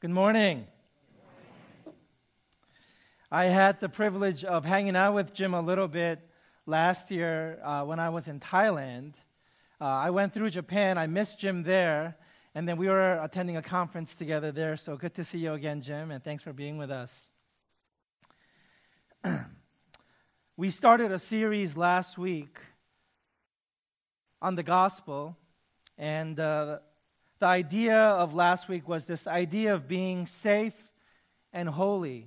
Good morning. I had the privilege of hanging out with Jim a little bit last year uh, when I was in Thailand. Uh, I went through Japan. I missed Jim there. And then we were attending a conference together there. So good to see you again, Jim. And thanks for being with us. we started a series last week on the gospel. And uh, the idea of last week was this idea of being safe and holy.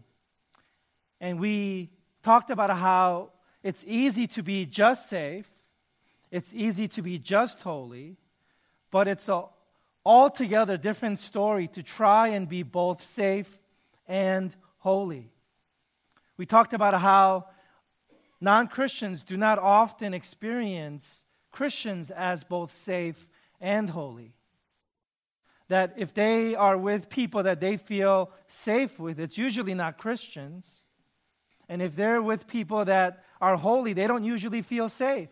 And we talked about how it's easy to be just safe, it's easy to be just holy, but it's a altogether different story to try and be both safe and holy. We talked about how non Christians do not often experience Christians as both safe and holy that if they are with people that they feel safe with, it's usually not Christians. And if they're with people that are holy, they don't usually feel safe.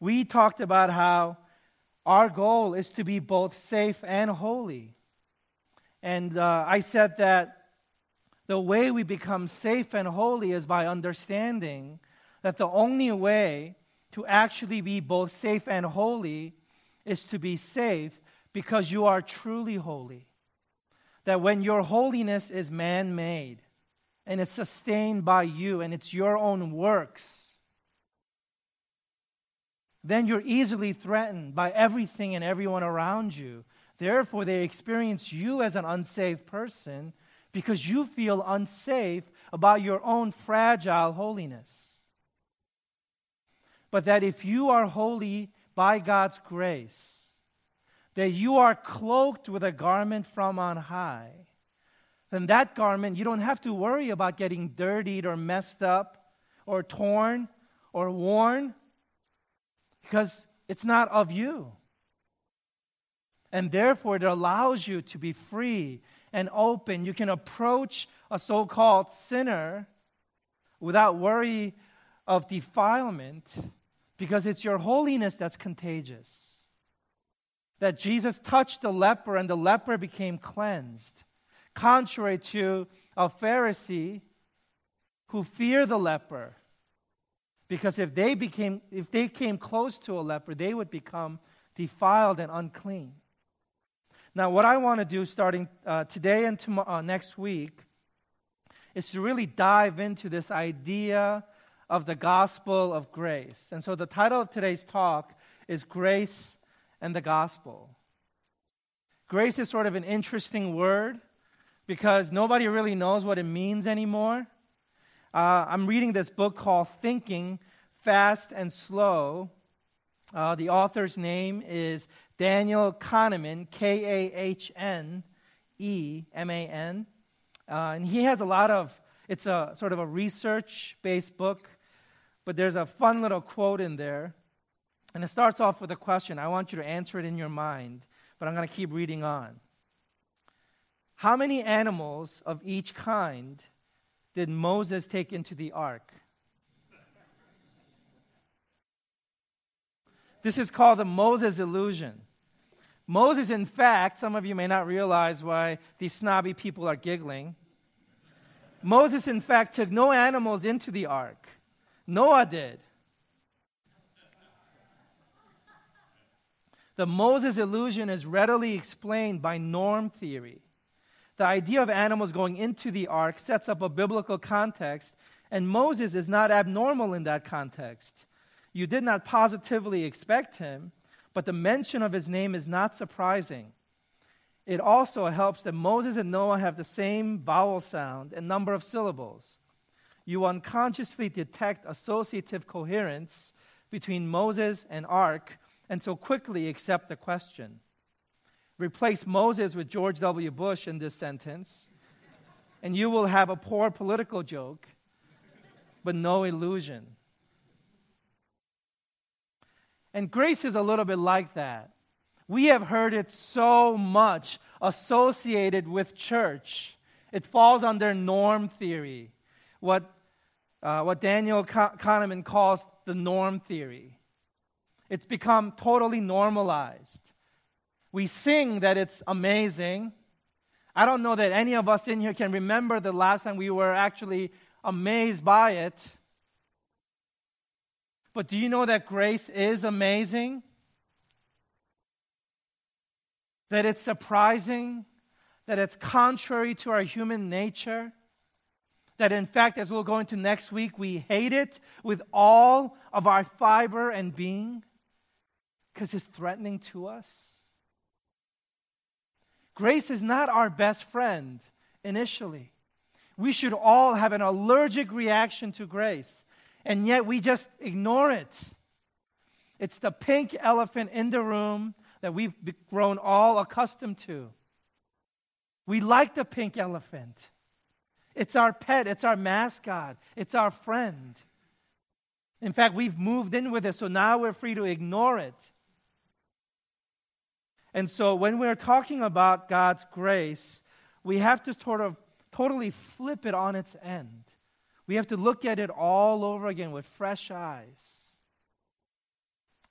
We talked about how our goal is to be both safe and holy. And uh, I said that the way we become safe and holy is by understanding that the only way to actually be both safe and holy is to be safe because you are truly holy. That when your holiness is man made and it's sustained by you and it's your own works, then you're easily threatened by everything and everyone around you. Therefore, they experience you as an unsafe person because you feel unsafe about your own fragile holiness. But that if you are holy by God's grace, that you are cloaked with a garment from on high, then that garment, you don't have to worry about getting dirtied or messed up or torn or worn because it's not of you. And therefore, it allows you to be free and open. You can approach a so called sinner without worry of defilement because it's your holiness that's contagious. That Jesus touched the leper and the leper became cleansed, contrary to a Pharisee who feared the leper. Because if they, became, if they came close to a leper, they would become defiled and unclean. Now, what I want to do starting uh, today and tomorrow, uh, next week is to really dive into this idea of the gospel of grace. And so the title of today's talk is Grace and the Gospel. Grace is sort of an interesting word because nobody really knows what it means anymore. Uh, I'm reading this book called Thinking Fast and Slow. Uh, the author's name is Daniel Kahneman, K A H N E M A N. Uh, and he has a lot of, it's a sort of a research based book but there's a fun little quote in there. And it starts off with a question. I want you to answer it in your mind, but I'm going to keep reading on. How many animals of each kind did Moses take into the ark? This is called the Moses illusion. Moses, in fact, some of you may not realize why these snobby people are giggling. Moses, in fact, took no animals into the ark. Noah did. The Moses illusion is readily explained by norm theory. The idea of animals going into the ark sets up a biblical context, and Moses is not abnormal in that context. You did not positively expect him, but the mention of his name is not surprising. It also helps that Moses and Noah have the same vowel sound and number of syllables you unconsciously detect associative coherence between Moses and Ark and so quickly accept the question. Replace Moses with George W. Bush in this sentence, and you will have a poor political joke, but no illusion. And grace is a little bit like that. We have heard it so much associated with church. It falls under norm theory. What uh, what Daniel Kahneman calls the norm theory. It's become totally normalized. We sing that it's amazing. I don't know that any of us in here can remember the last time we were actually amazed by it. But do you know that grace is amazing? That it's surprising? That it's contrary to our human nature? That in fact, as we'll go into next week, we hate it with all of our fiber and being because it's threatening to us? Grace is not our best friend initially. We should all have an allergic reaction to grace, and yet we just ignore it. It's the pink elephant in the room that we've grown all accustomed to. We like the pink elephant. It's our pet, it's our mascot, it's our friend. In fact, we've moved in with it, so now we're free to ignore it. And so when we're talking about God's grace, we have to sort of totally flip it on its end. We have to look at it all over again with fresh eyes.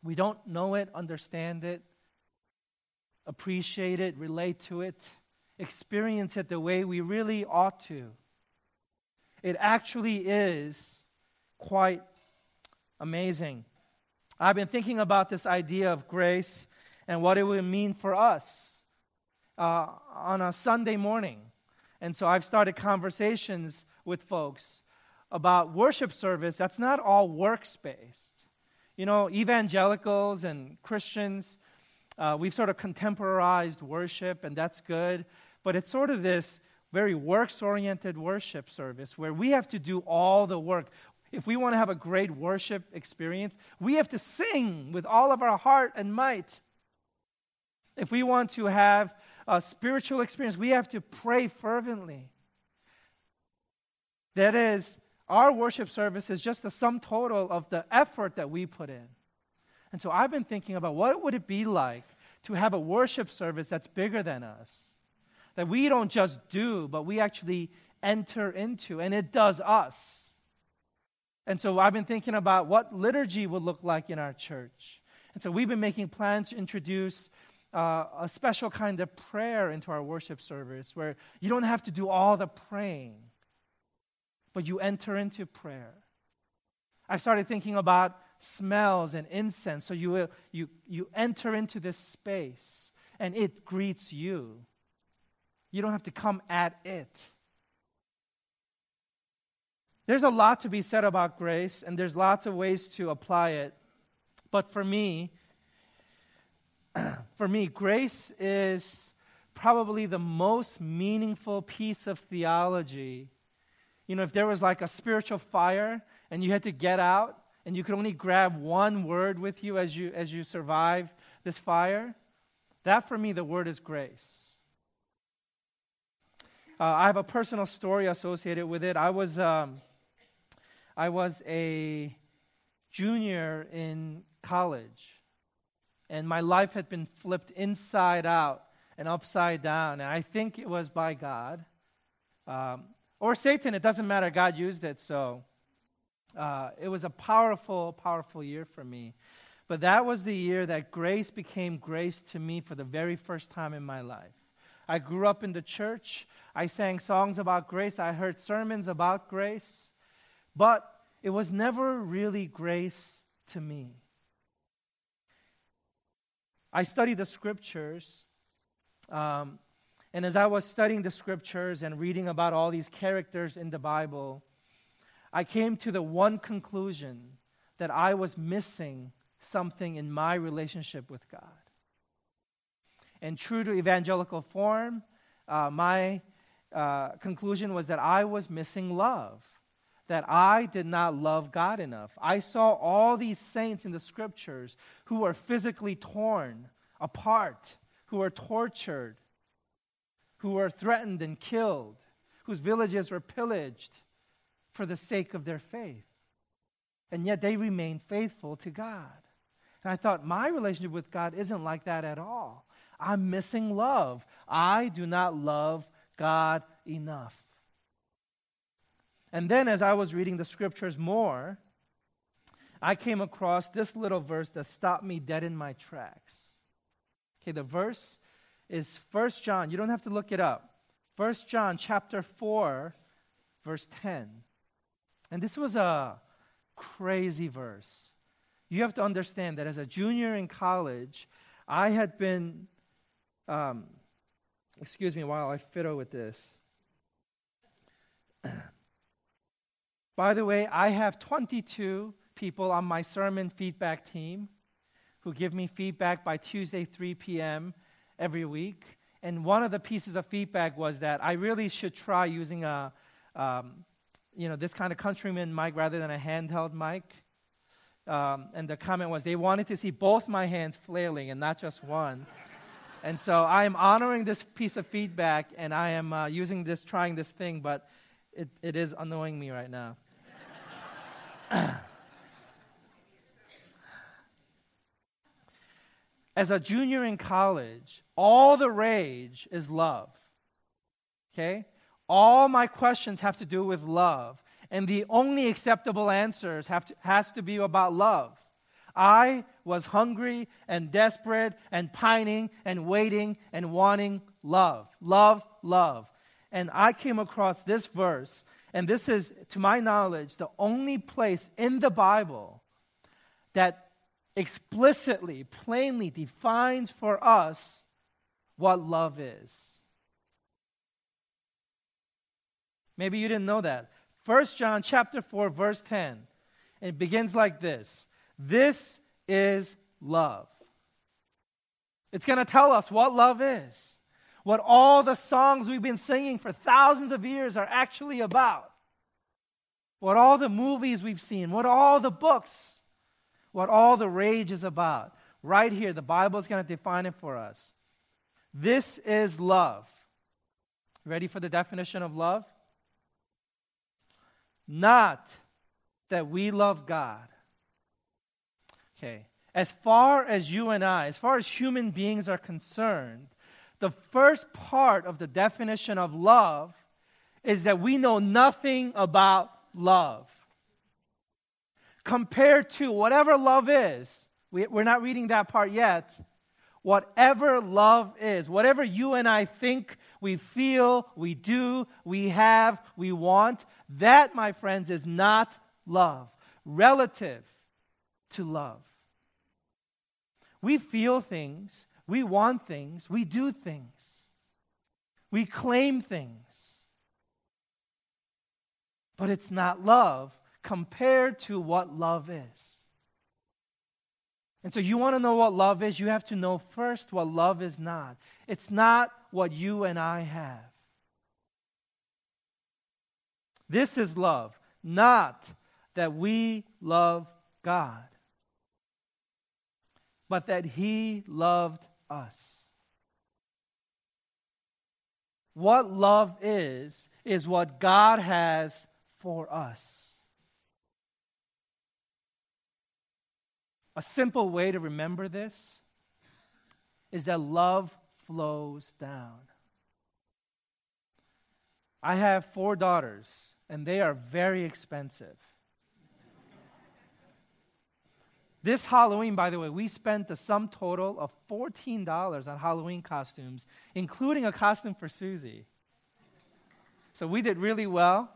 We don't know it, understand it, appreciate it, relate to it, experience it the way we really ought to. It actually is quite amazing. I've been thinking about this idea of grace and what it would mean for us uh, on a Sunday morning. And so I've started conversations with folks about worship service that's not all works based. You know, evangelicals and Christians, uh, we've sort of contemporized worship, and that's good. But it's sort of this very works oriented worship service where we have to do all the work. If we want to have a great worship experience, we have to sing with all of our heart and might. If we want to have a spiritual experience, we have to pray fervently. That is, our worship service is just the sum total of the effort that we put in. And so I've been thinking about what would it be like to have a worship service that's bigger than us? That we don't just do, but we actually enter into, and it does us. And so I've been thinking about what liturgy would look like in our church. And so we've been making plans to introduce uh, a special kind of prayer into our worship service where you don't have to do all the praying, but you enter into prayer. I started thinking about smells and incense. So you, you, you enter into this space and it greets you. You don't have to come at it. There's a lot to be said about grace, and there's lots of ways to apply it. But for me, for me, grace is probably the most meaningful piece of theology. You know, if there was like a spiritual fire and you had to get out and you could only grab one word with you as you as you survive this fire, that for me the word is grace. Uh, I have a personal story associated with it. I was um, I was a junior in college and my life had been flipped inside out and upside down. And I think it was by God um, or Satan. It doesn't matter. God used it. So uh, it was a powerful, powerful year for me. But that was the year that grace became grace to me for the very first time in my life. I grew up in the church. I sang songs about grace. I heard sermons about grace. But it was never really grace to me. I studied the scriptures. Um, and as I was studying the scriptures and reading about all these characters in the Bible, I came to the one conclusion that I was missing something in my relationship with God. And true to evangelical form, uh, my uh, conclusion was that I was missing love that I did not love God enough. I saw all these saints in the scriptures who were physically torn apart, who were tortured, who were threatened and killed, whose villages were pillaged for the sake of their faith. And yet they remained faithful to God. And I thought, my relationship with God isn't like that at all. I'm missing love. I do not love God enough. And then, as I was reading the scriptures more, I came across this little verse that stopped me dead in my tracks. Okay, the verse is 1 John. You don't have to look it up. 1 John chapter 4, verse 10. And this was a crazy verse. You have to understand that as a junior in college, I had been, um, excuse me while I fiddle with this. By the way, I have 22 people on my sermon feedback team who give me feedback by Tuesday, 3 p.m. every week. And one of the pieces of feedback was that I really should try using a, um, you know, this kind of countryman mic rather than a handheld mic. Um, and the comment was they wanted to see both my hands flailing and not just one. And so I am honoring this piece of feedback and I am uh, using this, trying this thing, but it, it is annoying me right now. As a junior in college, all the rage is love. Okay? All my questions have to do with love. And the only acceptable answers have to, has to be about love. I was hungry and desperate and pining and waiting and wanting love. Love, love. And I came across this verse, and this is, to my knowledge, the only place in the Bible that explicitly, plainly defines for us what love is. Maybe you didn't know that. 1 John chapter 4 verse 10. It begins like this. This is love. It's going to tell us what love is. What all the songs we've been singing for thousands of years are actually about. What all the movies we've seen, what all the books, what all the rage is about. Right here, the Bible is going to define it for us. This is love. Ready for the definition of love? Not that we love God. Okay. As far as you and I, as far as human beings are concerned, the first part of the definition of love is that we know nothing about love. Compared to whatever love is, we, are not reading that part yet. Whatever love is, whatever you and I think, we feel, we do, we have, we want, that, my friends, is not love. Relative to love. We feel things, we want things, we do things, we claim things. But it's not love compared to what love is. And so, you want to know what love is, you have to know first what love is not. It's not what you and I have. This is love, not that we love God, but that He loved us. What love is, is what God has for us. A simple way to remember this is that love flows down. I have four daughters, and they are very expensive. This Halloween, by the way, we spent the sum total of $14 on Halloween costumes, including a costume for Susie. So we did really well.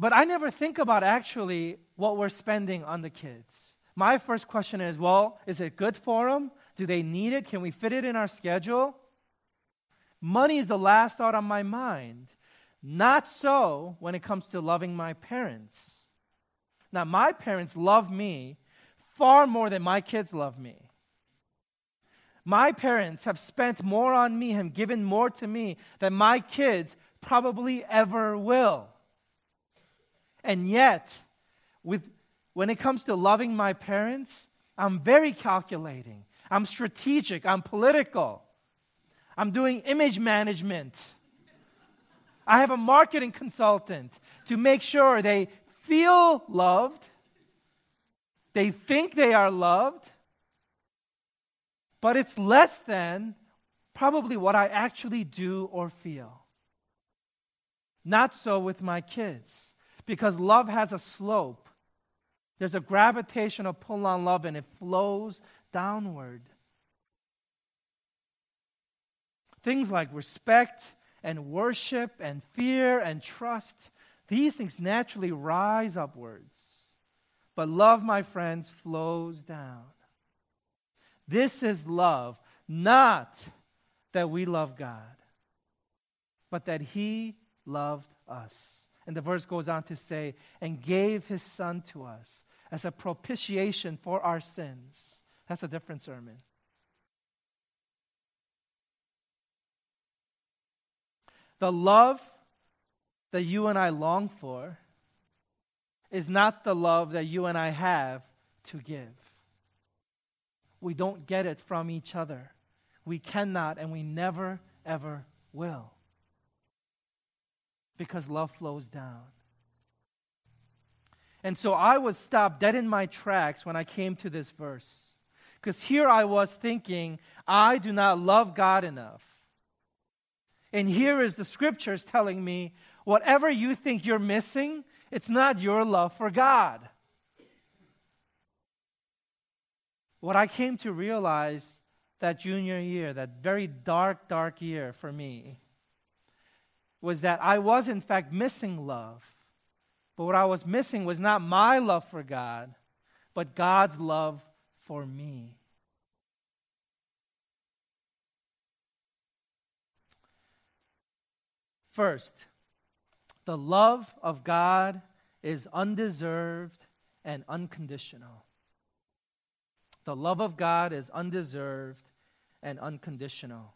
But I never think about actually what we're spending on the kids. My first question is well, is it good for them? Do they need it? Can we fit it in our schedule? Money is the last thought on my mind. Not so when it comes to loving my parents. Now, my parents love me far more than my kids love me. My parents have spent more on me, have given more to me than my kids probably ever will. And yet, with, when it comes to loving my parents, I'm very calculating. I'm strategic. I'm political. I'm doing image management. I have a marketing consultant to make sure they feel loved, they think they are loved, but it's less than probably what I actually do or feel. Not so with my kids because love has a slope. There's a gravitational pull on love and it flows downward. Things like respect and worship and fear and trust, these things naturally rise upwards. But love, my friends, flows down. This is love, not that we love God, but that He loved us. And the verse goes on to say, and gave His Son to us as a propitiation for our sins. That's a different sermon. The love that you and I long for is not the love that you and I have to give. We don't get it from each other. We cannot and we never, ever will. Because love flows down. And so I was stopped dead in my tracks when I came to this verse. Because here I was thinking, I do not love God enough. And here is the scriptures telling me whatever you think you're missing, it's not your love for God. What I came to realize that junior year, that very dark, dark year for me, was that I was in fact missing love. But what I was missing was not my love for God, but God's love for me. First, the love of God is undeserved and unconditional. The love of God is undeserved and unconditional.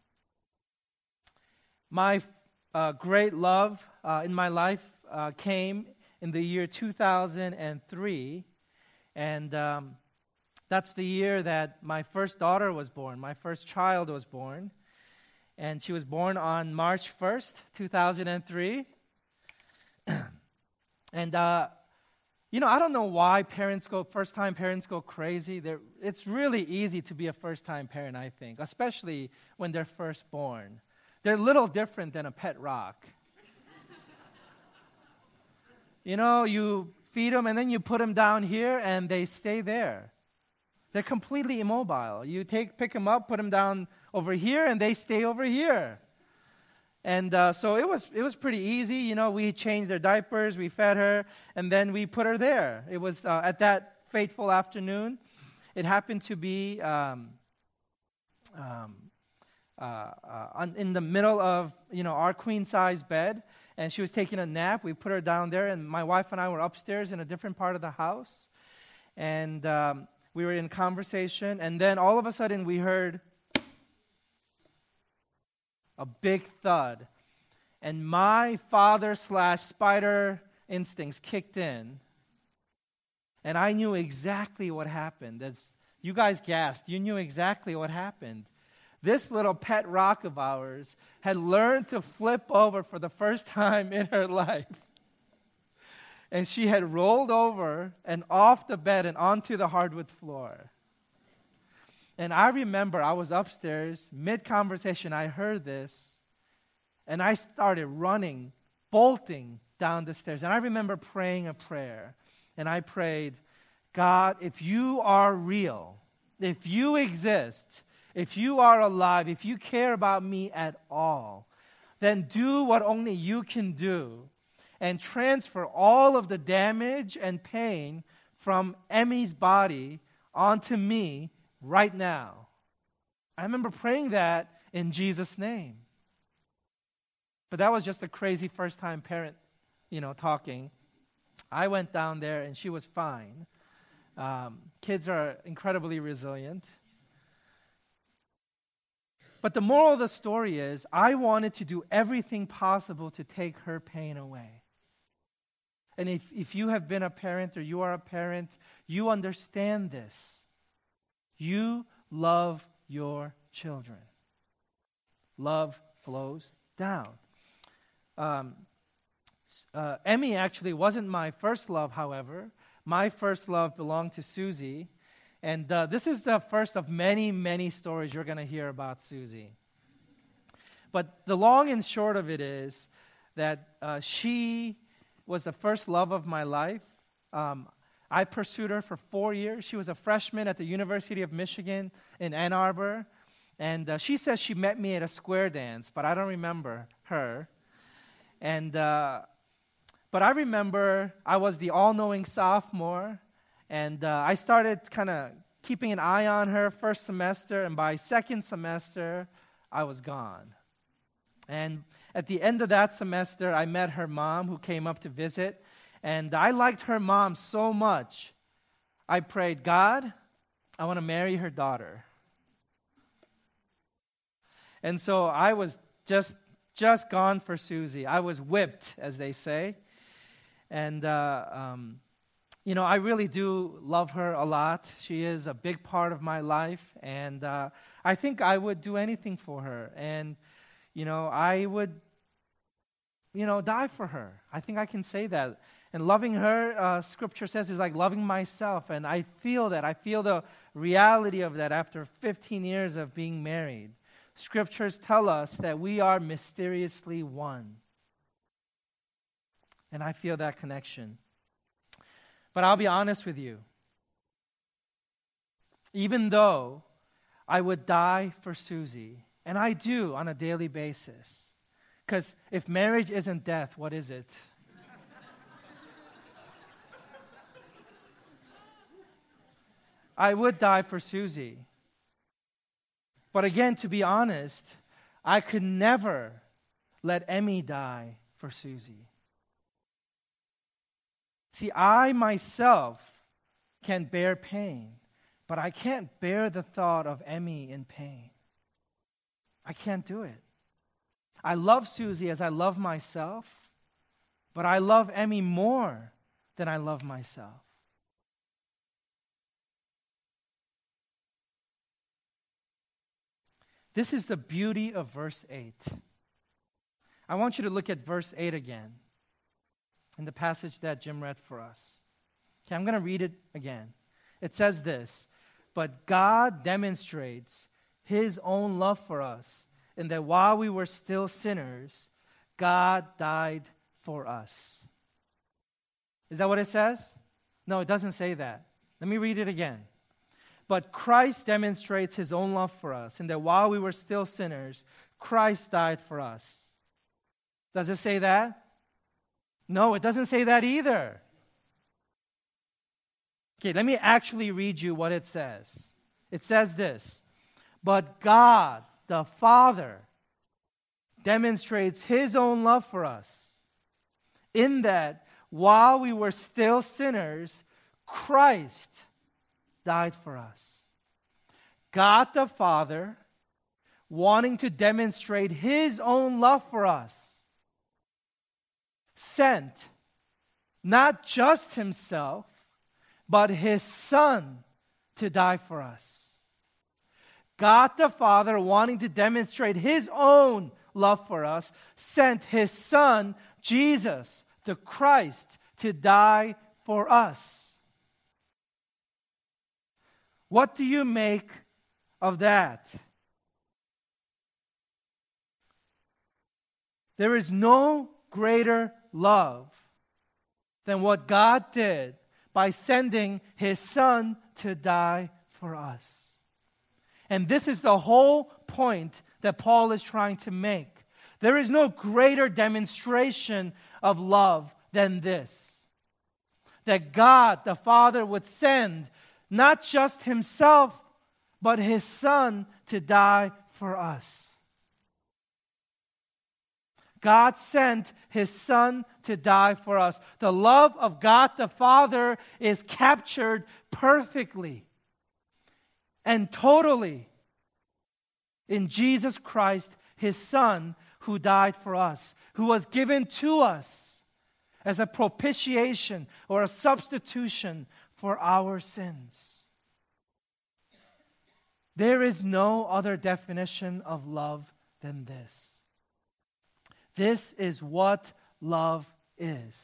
My uh, great love uh, in my life uh, came in the year 2003, and um, that's the year that my first daughter was born, my first child was born and she was born on March 1st, 2003. And, uh, you know, I don't know why parents go, first time parents go crazy. They're, it's really easy to be a first time parent, I think, especially when they're first born. They're little different than a pet rock. you know, you feed them and then you put them down here and they stay there. They're completely immobile. You take, pick them up, put them down over here, and they stay over here. And uh, so it was, it was pretty easy. You know, we changed their diapers, we fed her, and then we put her there. It was uh, at that fateful afternoon. It happened to be um, um, uh, uh in the middle of, you know, our queen size bed, and she was taking a nap. We put her down there, and my wife and I were upstairs in a different part of the house. And um, we were in conversation, and then all of a sudden we heard a big thud. And my father slash spider instincts kicked in. And I knew exactly what happened. As you guys gasped, you knew exactly what happened. This little pet rock of ours had learned to flip over for the first time in her life. And she had rolled over and off the bed and onto the hardwood floor. And I remember I was upstairs, mid conversation, I heard this, and I started running, bolting down the stairs. And I remember praying a prayer. And I prayed, God, if you are real, if you exist, if you are alive, if you care about me at all, then do what only you can do and transfer all of the damage and pain from Emmy's body onto me right now. I remember praying that in Jesus' name. But that was just a crazy first time parent, you know, talking. I went down there and she was fine. Um, kids are incredibly resilient. But the moral of the story is I wanted to do everything possible to take her pain away. And if, if you have been a parent or you are a parent, you understand this. You love your children. Love flows down. Um, uh, Emmy actually wasn't my first love, however. My first love belonged to Susie. And uh, this is the first of many, many stories you're going to hear about Susie. But the long and short of it is that uh, she was the first love of my life. Um, I pursued her for four years. She was a freshman at the University of Michigan in Ann Arbor. And uh, she says she met me at a square dance, but I don't remember her. And, uh, but I remember I was the all knowing sophomore, and uh, I started kind of keeping an eye on her first semester, and by second semester, I was gone. And at the end of that semester, I met her mom who came up to visit. And I liked her mom so much, I prayed, God, I want to marry her daughter. And so I was just just gone for Susie. I was whipped, as they say. And, uh, um, you know, I really do love her a lot. She is a big part of my life. And uh, I think I would do anything for her. And, you know, I would, you know, die for her. I think I can say that. And loving her, uh, scripture says, is like loving myself. And I feel that. I feel the reality of that after 15 years of being married. Scriptures tell us that we are mysteriously one. And I feel that connection. But I'll be honest with you. Even though I would die for Susie, and I do on a daily basis, because if marriage isn't death, what is it? I would die for Susie. But again, to be honest, I could never let Emmy die for Susie. See, I myself can bear pain, but I can't bear the thought of Emmy in pain. I can't do it. I love Susie as I love myself, but I love Emmy more than I love myself. This is the beauty of verse 8. I want you to look at verse 8 again in the passage that Jim read for us. Okay, I'm going to read it again. It says this But God demonstrates his own love for us, in that while we were still sinners, God died for us. Is that what it says? No, it doesn't say that. Let me read it again. But Christ demonstrates his own love for us, in that while we were still sinners, Christ died for us. Does it say that? No, it doesn't say that either. Okay, let me actually read you what it says. It says this But God, the Father, demonstrates his own love for us, in that while we were still sinners, Christ died for us. God the Father, wanting to demonstrate his own love for us, sent not just himself, but his Son to die for us. God the Father, wanting to demonstrate his own love for us, sent his Son, Jesus, the Christ, to die for us. What do you make of that? There is no greater love than what God did by sending his son to die for us. And this is the whole point that Paul is trying to make. There is no greater demonstration of love than this that God the Father would send not just himself, but his son to die for us. God sent his son to die for us. The love of God the Father is captured perfectly and totally in Jesus Christ, his son, who died for us, who was given to us as a propitiation or a substitution for our sins. There is no other definition of love than this. This is what love is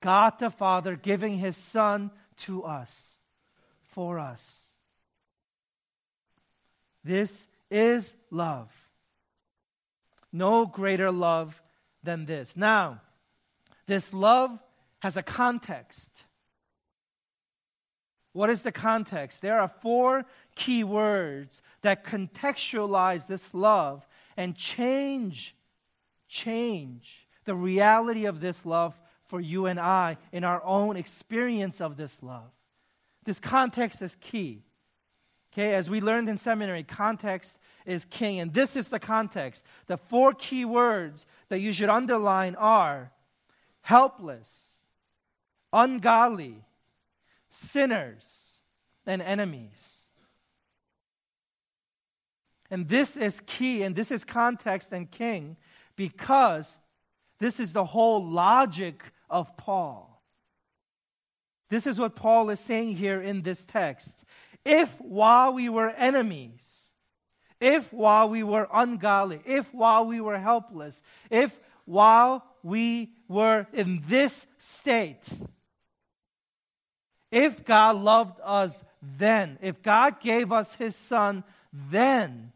God the Father giving His Son to us, for us. This is love. No greater love than this. Now, this love has a context. What is the context? There are four key words that contextualize this love and change, change the reality of this love for you and I in our own experience of this love. This context is key. Okay, as we learned in seminary, context is king. And this is the context. The four key words that you should underline are helpless, ungodly, sinners, and enemies. And this is key, and this is context and king because this is the whole logic of Paul. This is what Paul is saying here in this text. If while we were enemies, if while we were ungodly, if while we were helpless, if while we were in this state, if God loved us then, if God gave us his son then,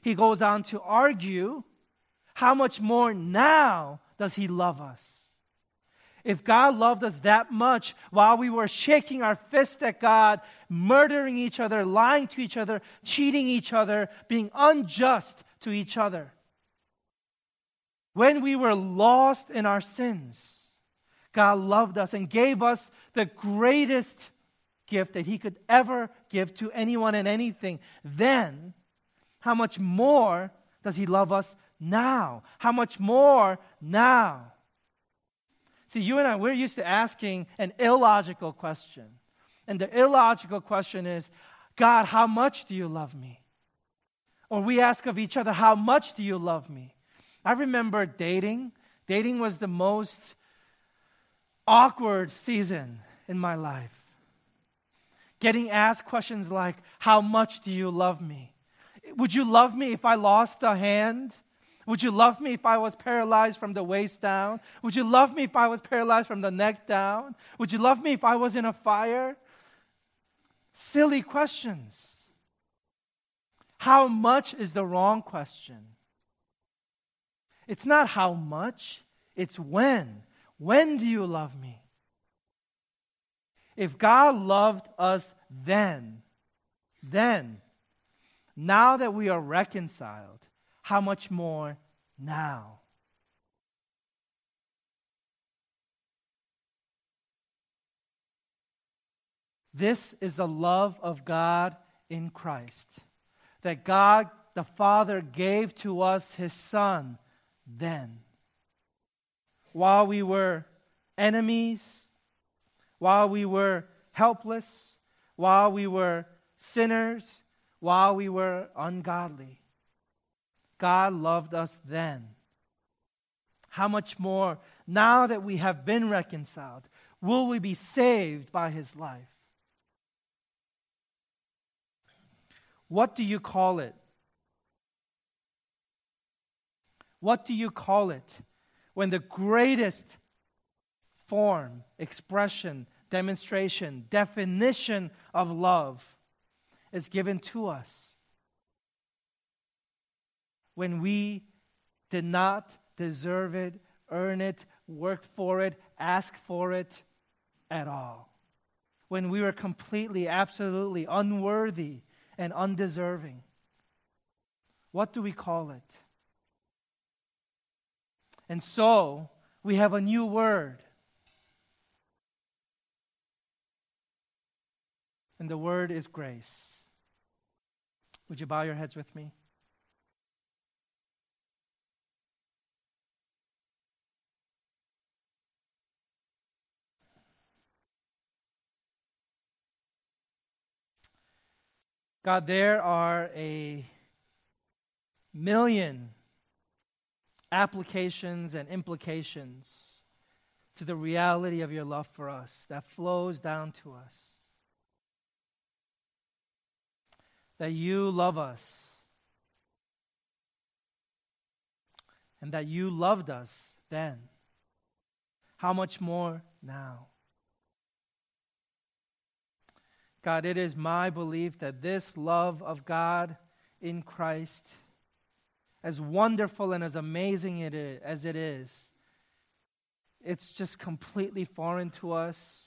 he goes on to argue how much more now does he love us? If God loved us that much while we were shaking our fist at God, murdering each other, lying to each other, cheating each other, being unjust to each other, when we were lost in our sins, God loved us and gave us the greatest gift that He could ever give to anyone and anything. Then, how much more does He love us now? How much more now? See, you and I, we're used to asking an illogical question. And the illogical question is, God, how much do you love me? Or we ask of each other, how much do you love me? I remember dating. Dating was the most awkward season in my life. Getting asked questions like, How much do you love me? Would you love me if I lost a hand? Would you love me if I was paralyzed from the waist down? Would you love me if I was paralyzed from the neck down? Would you love me if I was in a fire? Silly questions. How much is the wrong question? It's not how much, it's when. When do you love me? If God loved us then, then, now that we are reconciled, how much more now? This is the love of God in Christ. That God the Father gave to us His Son then. While we were enemies, while we were helpless, while we were sinners, while we were ungodly. God loved us then. How much more, now that we have been reconciled, will we be saved by his life? What do you call it? What do you call it when the greatest form, expression, demonstration, definition of love is given to us? When we did not deserve it, earn it, work for it, ask for it at all. When we were completely, absolutely unworthy and undeserving. What do we call it? And so we have a new word. And the word is grace. Would you bow your heads with me? God, there are a million applications and implications to the reality of your love for us that flows down to us. That you love us. And that you loved us then. How much more now? God, it is my belief that this love of God in Christ as wonderful and as amazing it is, as it is, it's just completely foreign to us.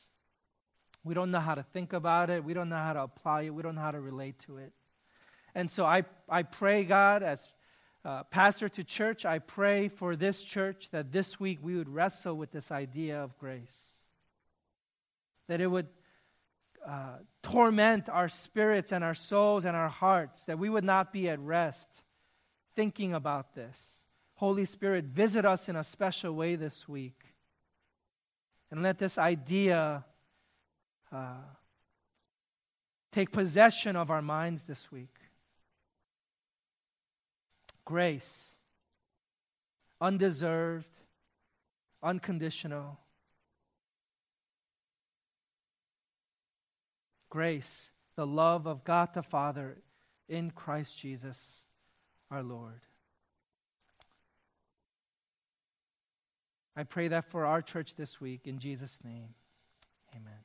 We don't know how to think about it. We don't know how to apply it. We don't know how to relate to it. And so I, I pray, God, as uh, pastor to church, I pray for this church that this week we would wrestle with this idea of grace. That it would uh, torment our spirits and our souls and our hearts, that we would not be at rest thinking about this. Holy Spirit, visit us in a special way this week. And let this idea uh, take possession of our minds this week. Grace, undeserved, unconditional. Grace, the love of God the Father in Christ Jesus our Lord. I pray that for our church this week in Jesus' name. Amen.